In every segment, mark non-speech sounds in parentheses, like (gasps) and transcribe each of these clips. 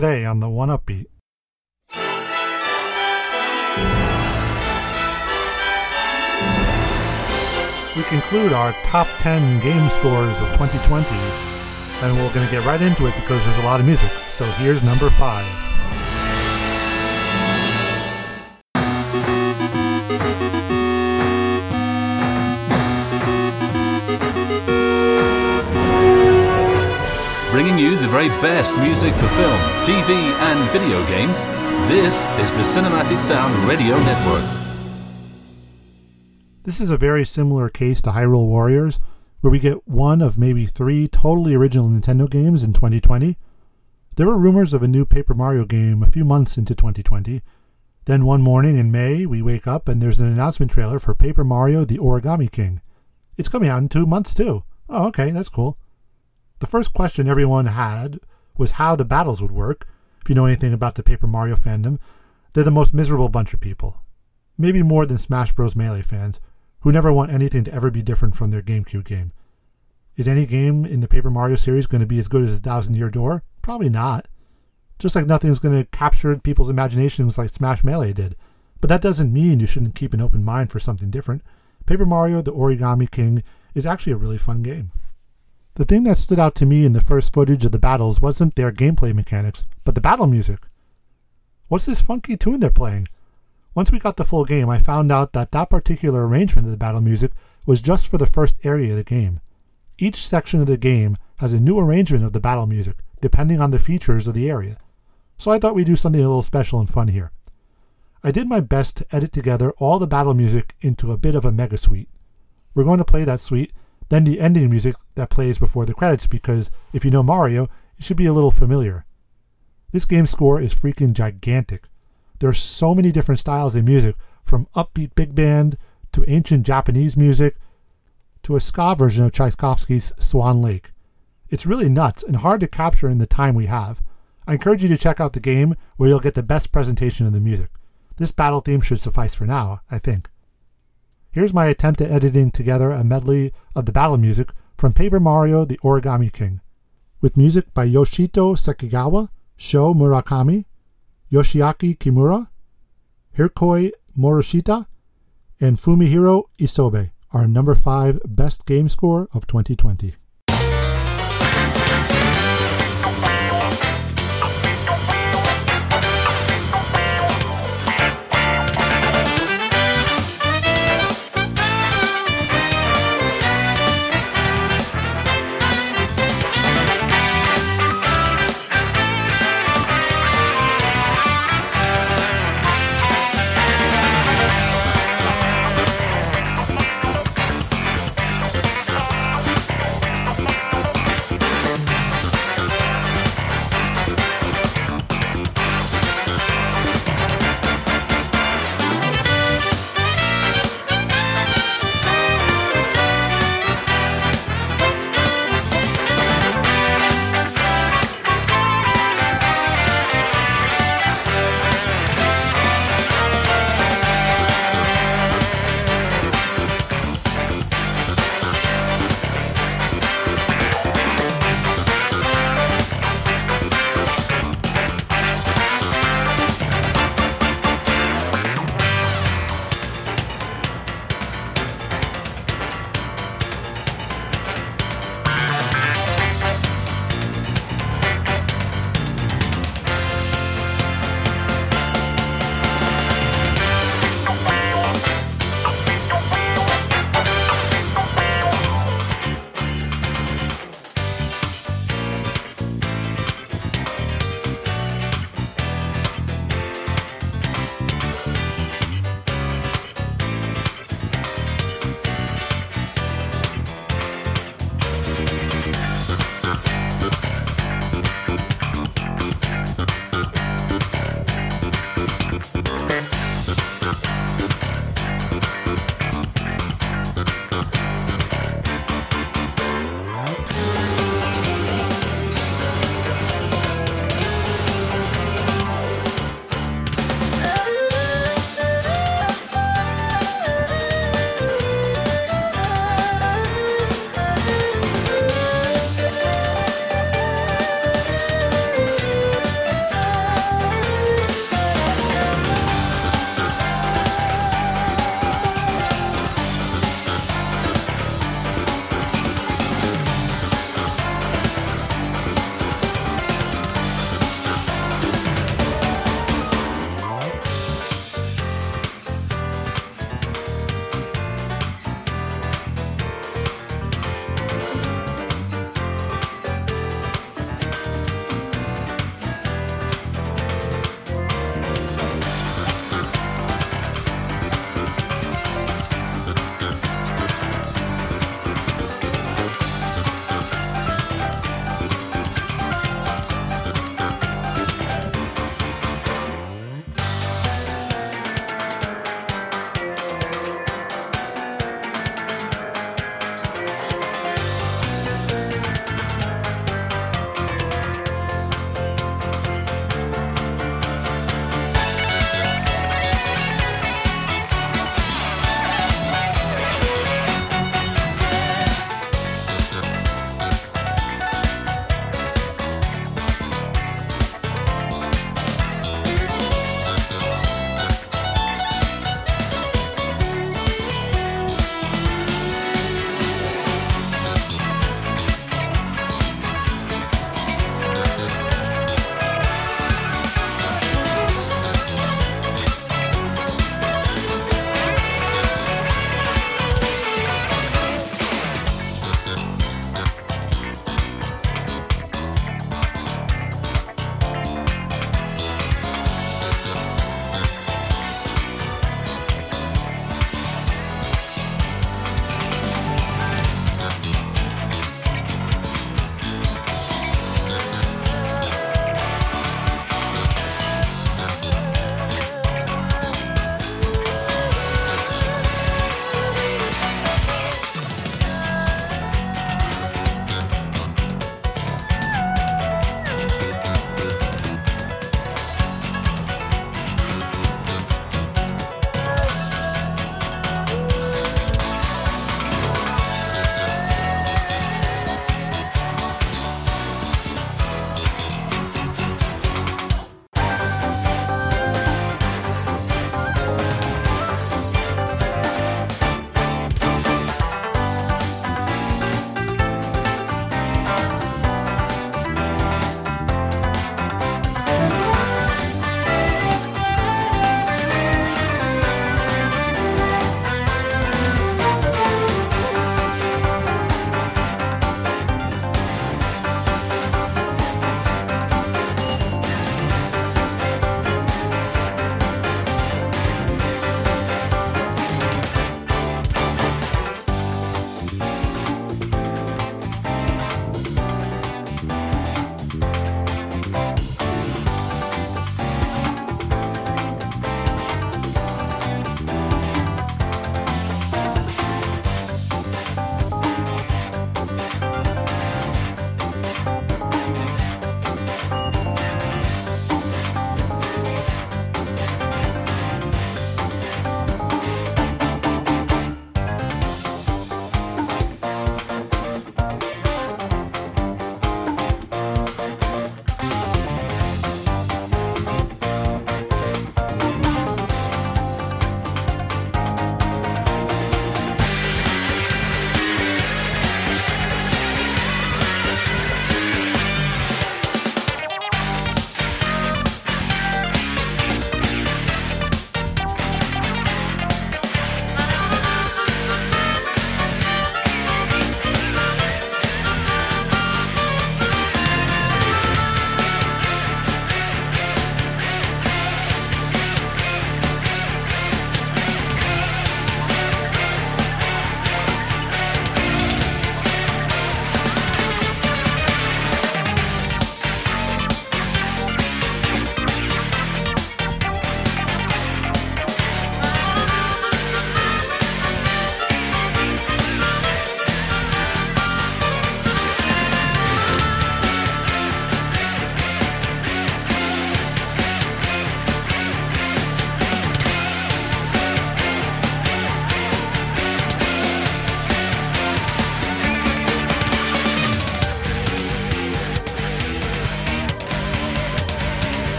today on the One Upbeat. We conclude our top 10 game scores of 2020, and we're going to get right into it because there's a lot of music. So here's number 5. Bringing you the very best music for film, TV, and video games. This is the Cinematic Sound Radio Network. This is a very similar case to Hyrule Warriors, where we get one of maybe three totally original Nintendo games in 2020. There were rumors of a new Paper Mario game a few months into 2020. Then one morning in May, we wake up and there's an announcement trailer for Paper Mario The Origami King. It's coming out in two months too. Oh, okay, that's cool. The first question everyone had was how the battles would work. If you know anything about the Paper Mario fandom, they're the most miserable bunch of people. Maybe more than Smash Bros. Melee fans, who never want anything to ever be different from their GameCube game. Is any game in the Paper Mario series going to be as good as A Thousand Year Door? Probably not. Just like nothing's going to capture people's imaginations like Smash Melee did. But that doesn't mean you shouldn't keep an open mind for something different. Paper Mario The Origami King is actually a really fun game. The thing that stood out to me in the first footage of the battles wasn't their gameplay mechanics, but the battle music. What's this funky tune they're playing? Once we got the full game, I found out that that particular arrangement of the battle music was just for the first area of the game. Each section of the game has a new arrangement of the battle music, depending on the features of the area. So I thought we'd do something a little special and fun here. I did my best to edit together all the battle music into a bit of a mega suite. We're going to play that suite then the ending music that plays before the credits because if you know Mario, it should be a little familiar. This game's score is freaking gigantic. There are so many different styles of music, from upbeat big band to ancient Japanese music to a ska version of Tchaikovsky's Swan Lake. It's really nuts and hard to capture in the time we have. I encourage you to check out the game where you'll get the best presentation of the music. This battle theme should suffice for now, I think. Here's my attempt at editing together a medley of the battle music from Paper Mario The Origami King, with music by Yoshito Sekigawa, Sho Murakami, Yoshiaki Kimura, Hiroki Morishita, and Fumihiro Isobe, our number 5 best game score of 2020.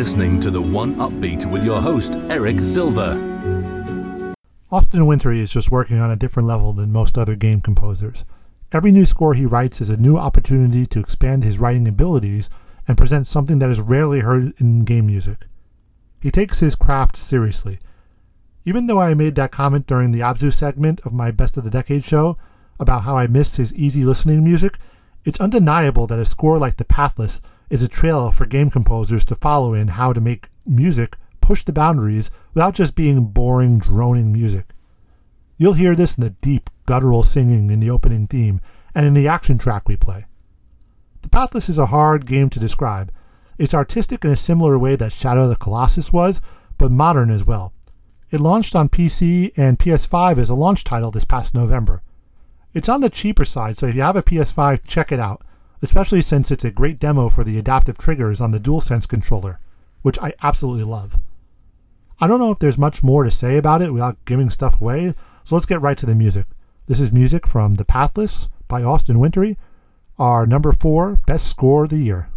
Listening to The One Upbeat with your host, Eric Silver. Austin Wintory is just working on a different level than most other game composers. Every new score he writes is a new opportunity to expand his writing abilities and present something that is rarely heard in game music. He takes his craft seriously. Even though I made that comment during the Abzu segment of my Best of the Decade show about how I miss his easy listening music, it's undeniable that a score like The Pathless is a trail for game composers to follow in how to make music push the boundaries without just being boring, droning music. You'll hear this in the deep, guttural singing in the opening theme and in the action track we play. The Pathless is a hard game to describe. It's artistic in a similar way that Shadow of the Colossus was, but modern as well. It launched on PC and PS5 as a launch title this past November. It's on the cheaper side, so if you have a PS5, check it out, especially since it's a great demo for the adaptive triggers on the DualSense controller, which I absolutely love. I don't know if there's much more to say about it without giving stuff away, so let's get right to the music. This is music from The Pathless by Austin Wintory, our number four best score of the year.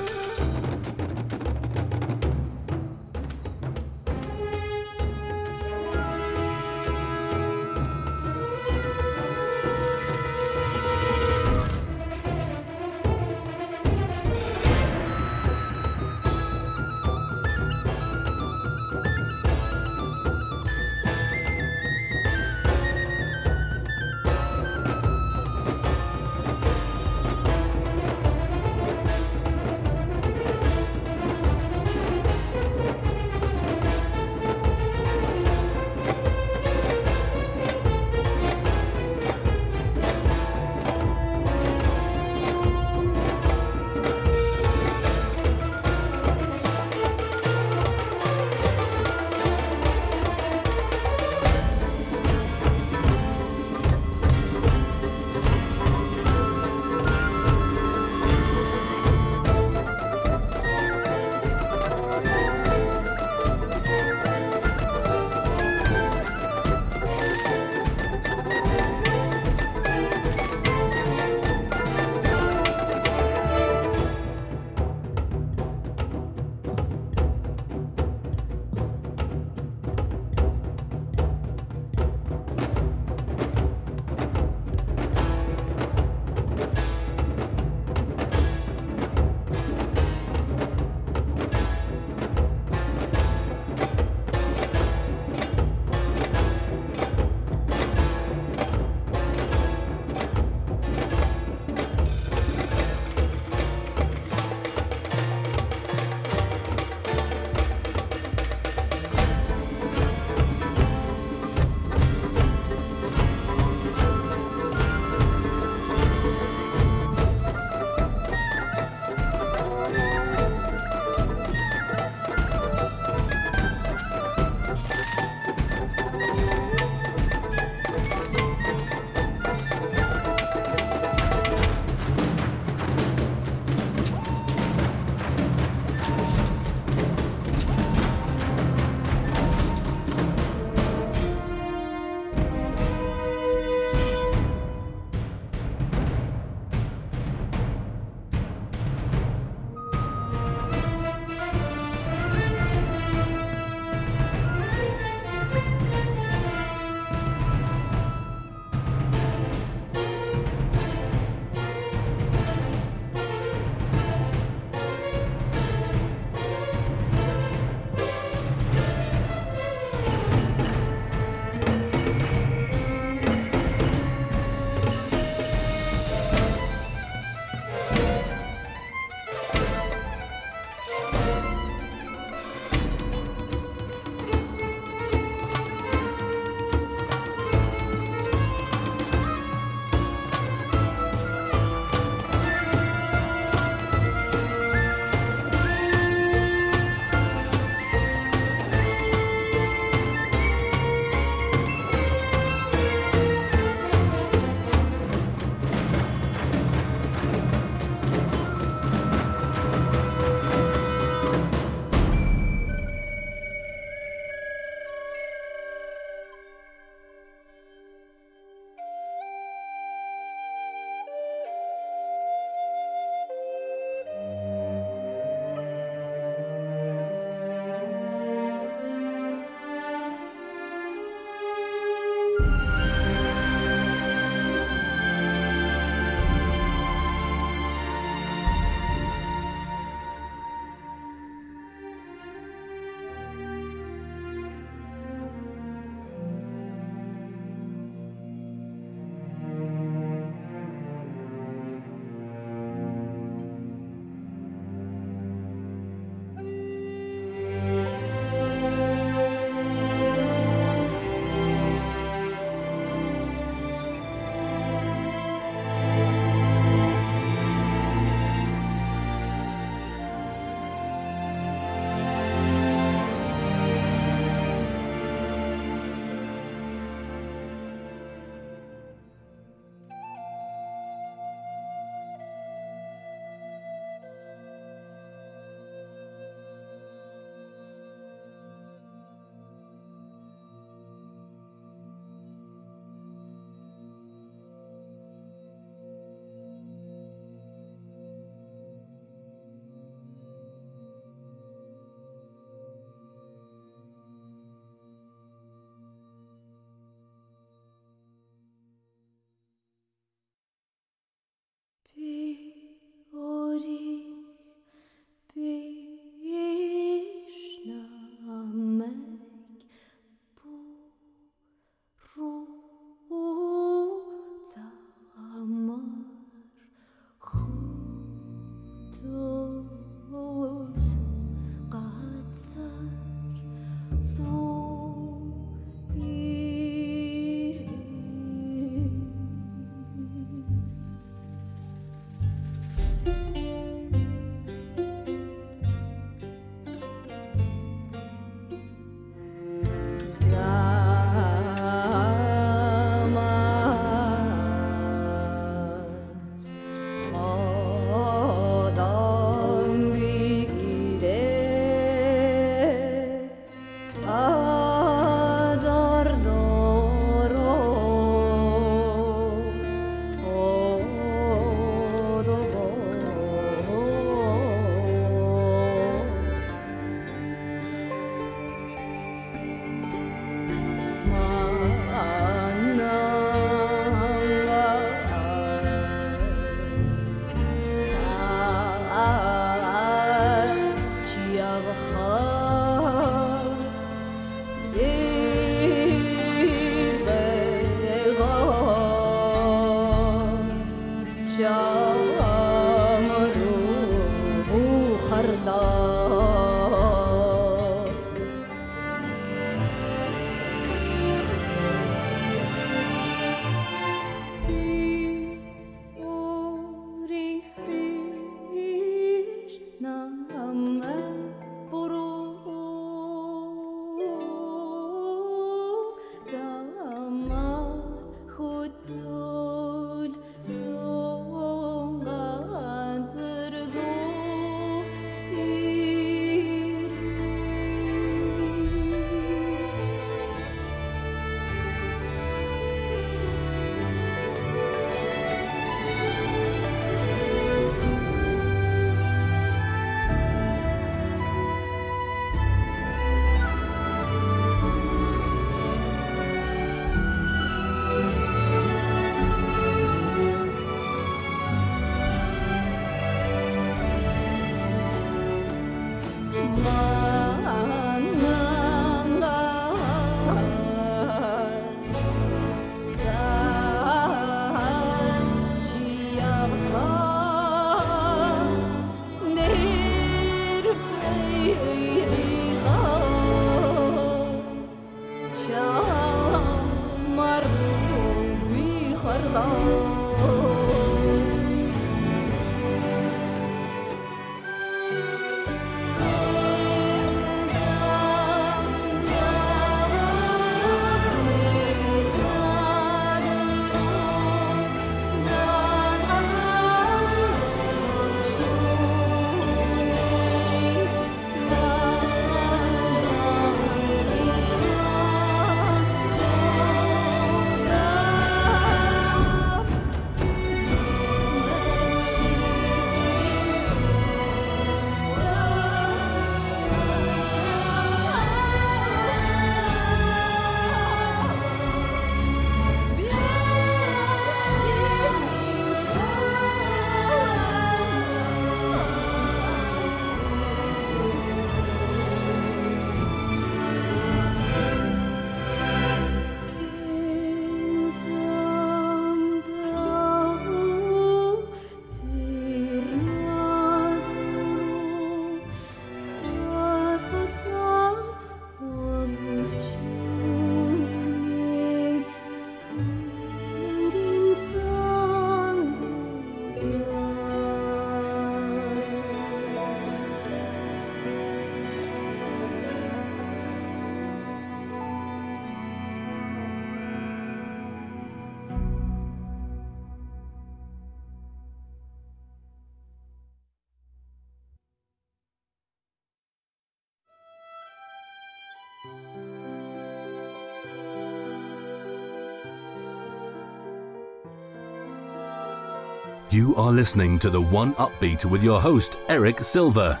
You are listening to the One Upbeat with your host, Eric Silver.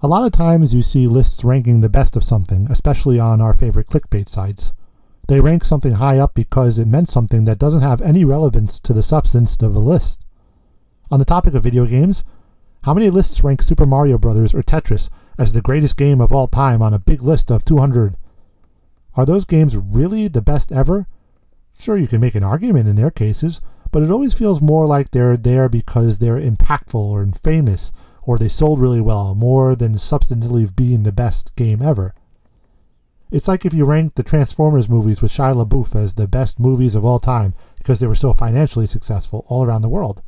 A lot of times you see lists ranking the best of something, especially on our favorite clickbait sites. They rank something high up because it meant something that doesn't have any relevance to the substance of the list. On the topic of video games, how many lists rank Super Mario Bros. or Tetris as the greatest game of all time on a big list of 200? Are those games really the best ever? Sure, you can make an argument in their cases, but it always feels more like they're there because they're impactful or famous or they sold really well, more than substantively being the best game ever. It's like if you ranked the Transformers movies with Shia LaBeouf as the best movies of all time because they were so financially successful all around the world.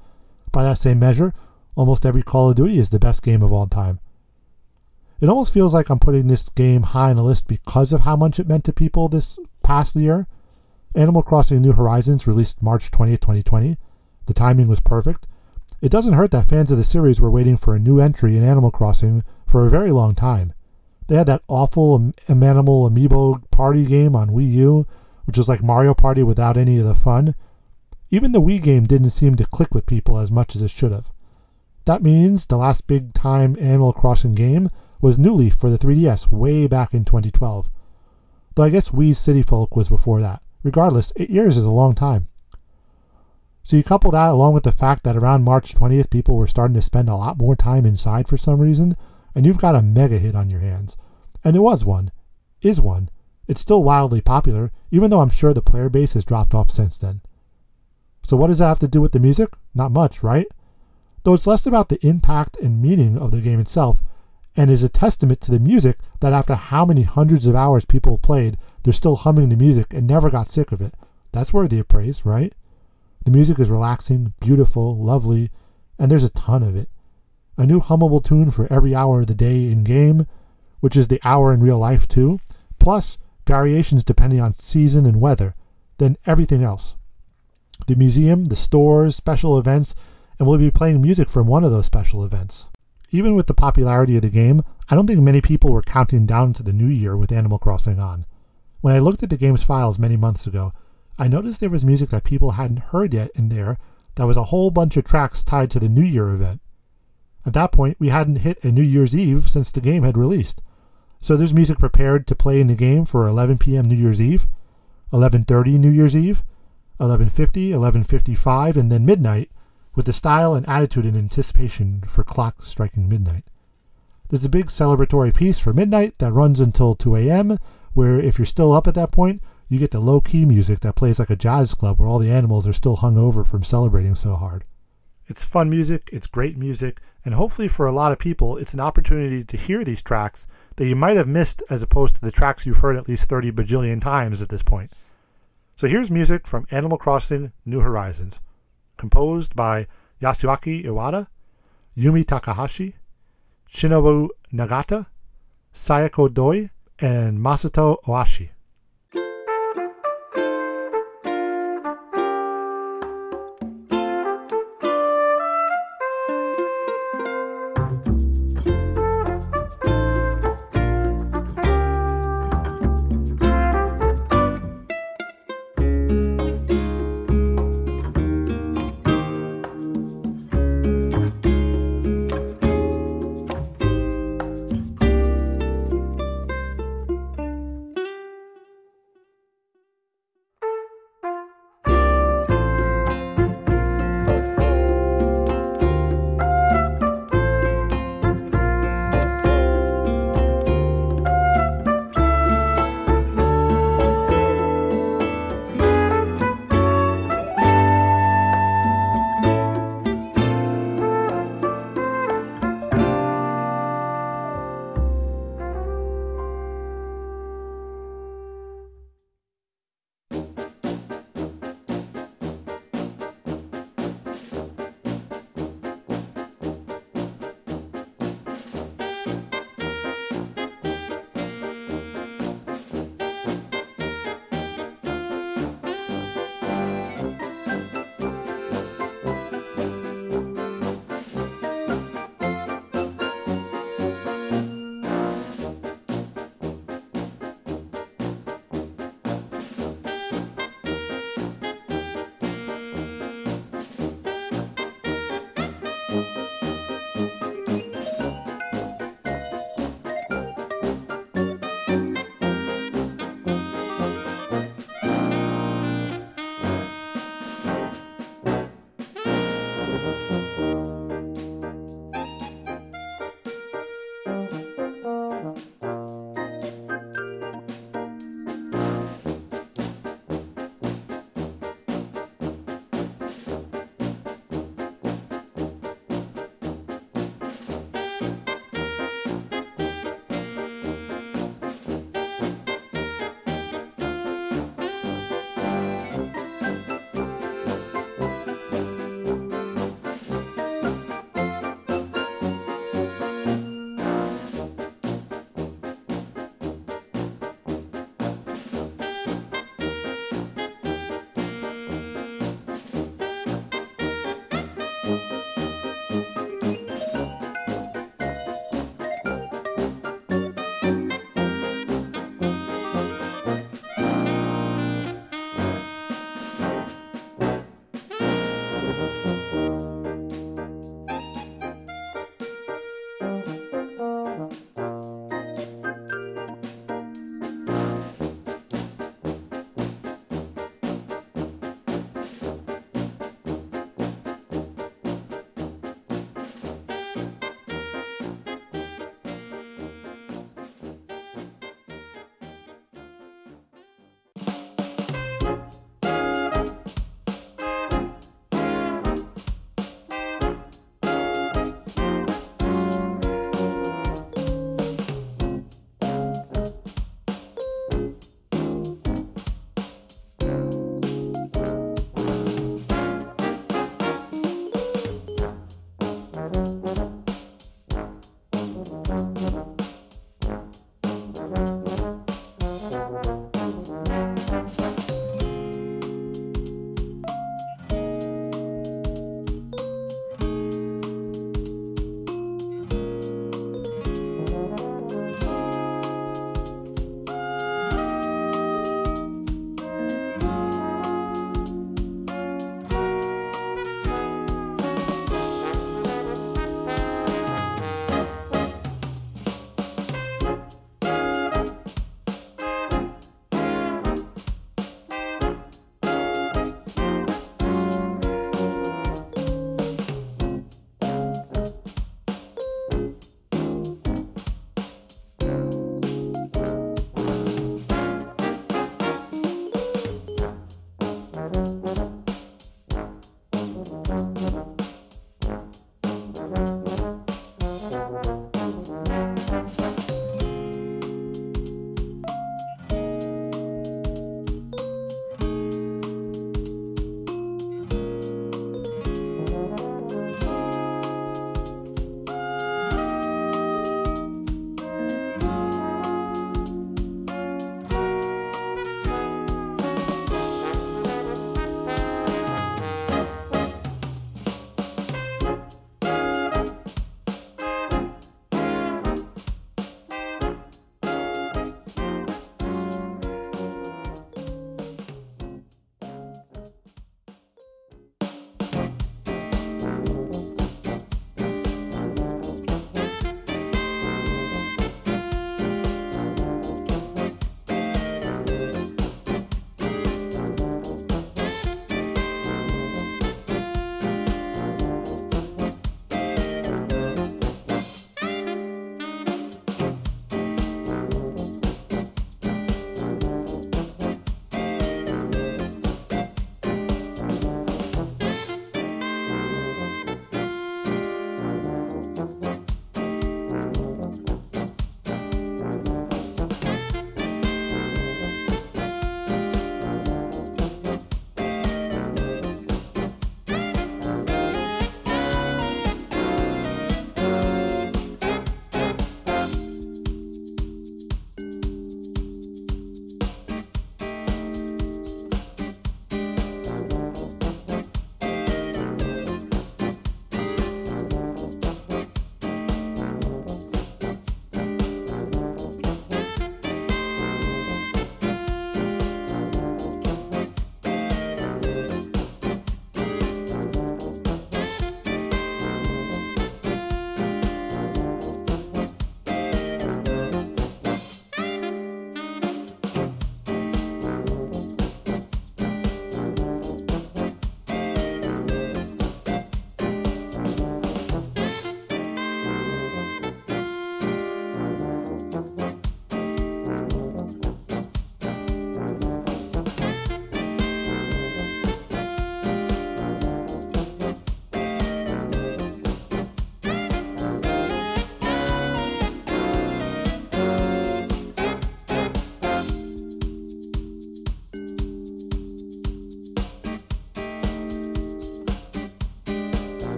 By that same measure, almost every Call of Duty is the best game of all time. It almost feels like I'm putting this game high on the list because of how much it meant to people this past year, Animal Crossing New Horizons released March 20th, 2020. The timing was perfect. It doesn't hurt that fans of the series were waiting for a new entry in Animal Crossing for a very long time. They had that awful Animal Amiibo party game on Wii U, which was like Mario Party without any of the fun. Even the Wii game didn't seem to click with people as much as it should have. That means the last big time Animal Crossing game was New Leaf for the 3DS way back in 2012. Though I guess Wii's City Folk was before that. Regardless, eight years is a long time. So you couple that along with the fact that around March 20th, people were starting to spend a lot more time inside for some reason, and you've got a mega hit on your hands. And it was one, is one. It's still wildly popular, even though I'm sure the player base has dropped off since then. So, what does that have to do with the music? Not much, right? Though it's less about the impact and meaning of the game itself, and is a testament to the music that after how many hundreds of hours people played, they're still humming the music and never got sick of it. That's worthy of praise, right? The music is relaxing, beautiful, lovely, and there's a ton of it. A new hummable tune for every hour of the day in game, which is the hour in real life too, plus variations depending on season and weather, then everything else. The museum, the stores, special events, and we'll be playing music from one of those special events. Even with the popularity of the game, I don't think many people were counting down to the new year with Animal Crossing on. When I looked at the game's files many months ago, I noticed there was music that people hadn't heard yet in there that was a whole bunch of tracks tied to the New Year event. At that point, we hadn't hit a New Year's Eve since the game had released. So there's music prepared to play in the game for 11 p.m. New Year's Eve, 11:30 New Year's Eve, 11:50, 11:55, and then midnight, with the style and attitude and anticipation for clock striking midnight. There's a big celebratory piece for midnight that runs until 2 a.m., where if you're still up at that point, you get the low key music that plays like a jazz club where all the animals are still hung over from celebrating so hard. It's fun music, it's great music, and hopefully for a lot of people, it's an opportunity to hear these tracks that you might have missed as opposed to the tracks you've heard at least 30 bajillion times at this point. So here's music from Animal Crossing New Horizons, composed by Yasuaki Iwata, Yumi Takahashi, Shinobu Nagata, Sayako Doi, and Masato Ohashi.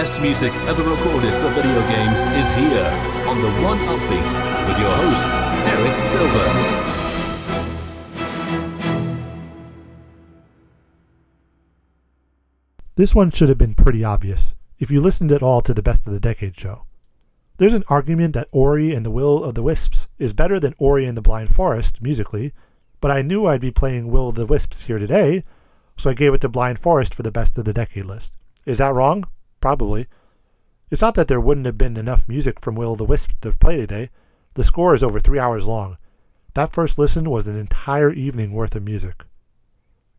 Best music ever recorded for video games is here on The One Upbeat with your host, Eric Silver. This one should have been pretty obvious if you listened at all to the Best of the Decade show. There's an argument that Ori and the Will of the Wisps is better than Ori and the Blind Forest musically, but I knew I'd be playing Will of the Wisps here today, so I gave it to Blind Forest for the Best of the Decade list. Is that wrong? Probably. It's not that there wouldn't have been enough music from Will the Wisp to play today. The score is over three hours long. That first listen was an entire evening worth of music.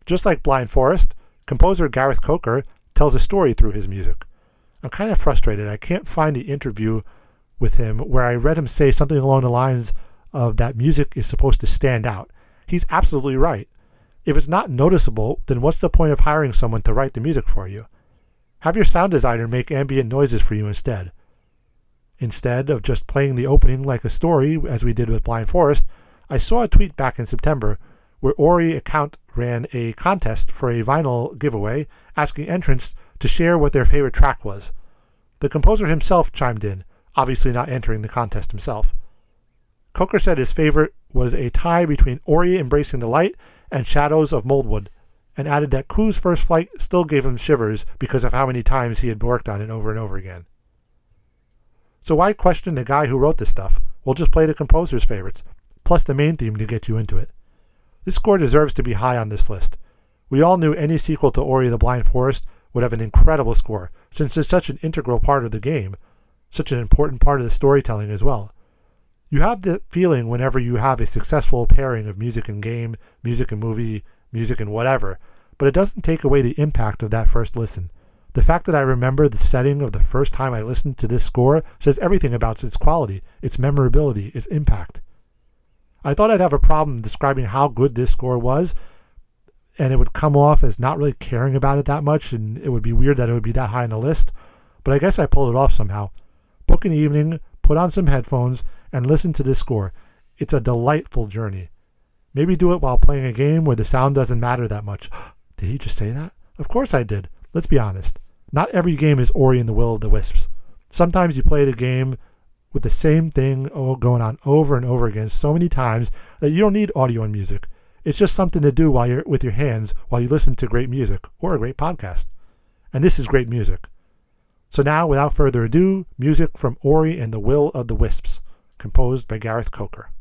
Just like Blind Forest, composer Gareth Coker tells a story through his music. I'm kind of frustrated. I can't find the interview with him where I read him say something along the lines of that music is supposed to stand out. He's absolutely right. If it's not noticeable, then what's the point of hiring someone to write the music for you? Have your sound designer make ambient noises for you instead. Instead of just playing the opening like a story, as we did with Blind Forest, I saw a tweet back in September where Ori account ran a contest for a vinyl giveaway asking entrants to share what their favorite track was. The composer himself chimed in, obviously not entering the contest himself. Coker said his favorite was a tie between Ori Embracing the Light and Shadows of Mouldwood, and added that Ku's first flight still gave him shivers because of how many times he had worked on it over and over again. So why question the guy who wrote this stuff? We'll just play the composer's favorites, plus the main theme to get you into it. This score deserves to be high on this list. We all knew any sequel to Ori the Blind Forest would have an incredible score, since it's such an integral part of the game, such an important part of the storytelling as well. You have the feeling whenever you have a successful pairing of music and game, music and movie, music and whatever, but it doesn't take away the impact of that first listen. The fact that I remember the setting of the first time I listened to this score says everything about its quality, its memorability, its impact. I thought I'd have a problem describing how good this score was, and it would come off as not really caring about it that much, and it would be weird that it would be that high on the list, but I guess I pulled it off somehow. Book an evening, put on some headphones, and listen to this score. It's a delightful journey. Maybe do it while playing a game where the sound doesn't matter that much. (gasps) did he just say that? Of course I did. Let's be honest. Not every game is Ori and the Will of the Wisps. Sometimes you play the game with the same thing going on over and over again so many times that you don't need audio and music. It's just something to do while you're with your hands while you listen to great music or a great podcast. And this is great music. So now, without further ado, music from Ori and the Will of the Wisps, composed by Gareth Coker.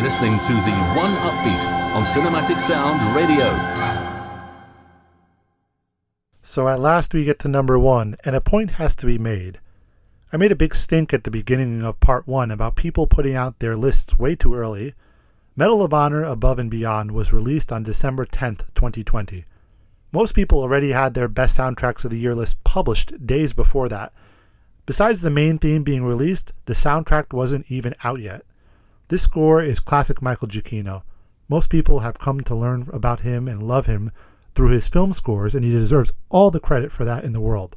Are listening to the One Upbeat on Cinematic Sound Radio. So at last we get to number one, and a point has to be made. I made a big stink at the beginning of part one about people putting out their lists way too early. Medal of Honor Above and Beyond was released on December 10th, 2020. Most people already had their best soundtracks of the year list published days before that. Besides the main theme being released, the soundtrack wasn't even out yet. This score is classic Michael Giacchino. Most people have come to learn about him and love him through his film scores, and he deserves all the credit for that in the world.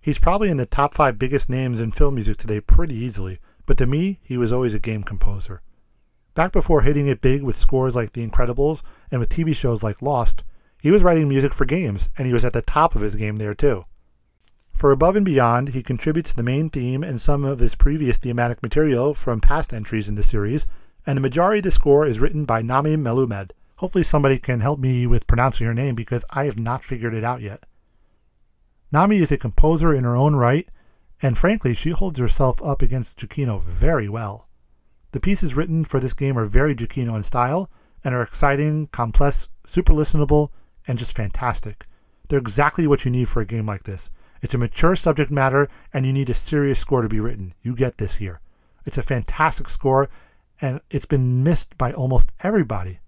He's probably in the top five biggest names in film music today pretty easily, but to me, he was always a game composer. Back before hitting it big with scores like The Incredibles and with TV shows like Lost, he was writing music for games, and he was at the top of his game there too. For Above and Beyond, he contributes the main theme and some of his previous thematic material from past entries in the series, and the majority of the score is written by Nami Melumad. Hopefully somebody can help me with pronouncing her name because I have not figured it out yet. Nami is a composer in her own right, and frankly, she holds herself up against Giacchino very well. The pieces written for this game are very Giacchino in style and are exciting, complex, super listenable, and just fantastic. They're exactly what you need for a game like this. It's a mature subject matter, and you need a serious score to be written. You get this here. It's a fantastic score, and it's been missed by almost everybody.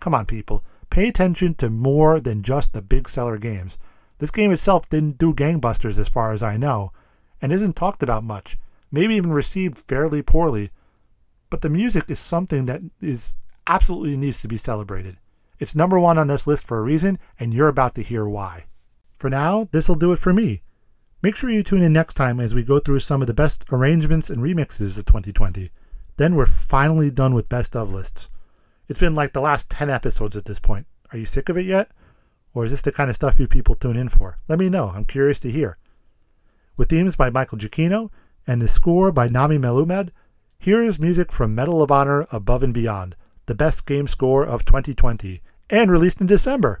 Come on, people. Pay attention to more than just the big seller games. This game itself didn't do gangbusters as far as I know, and isn't talked about much, maybe even received fairly poorly. But the music is something that is absolutely needs to be celebrated. It's number one on this list for a reason, and you're about to hear why. For now, this'll do it for me. Make sure you tune in next time as we go through some of the best arrangements and remixes of 2020. Then we're finally done with best of lists. It's been like the last 10 episodes at this point. Are you sick of it yet? Or is this the kind of stuff you people tune in for? Let me know. I'm curious to hear. With themes by Michael Giacchino and the score by Nami Melumad, here is music from Medal of Honor Above and Beyond, the best game score of 2020, and released in December.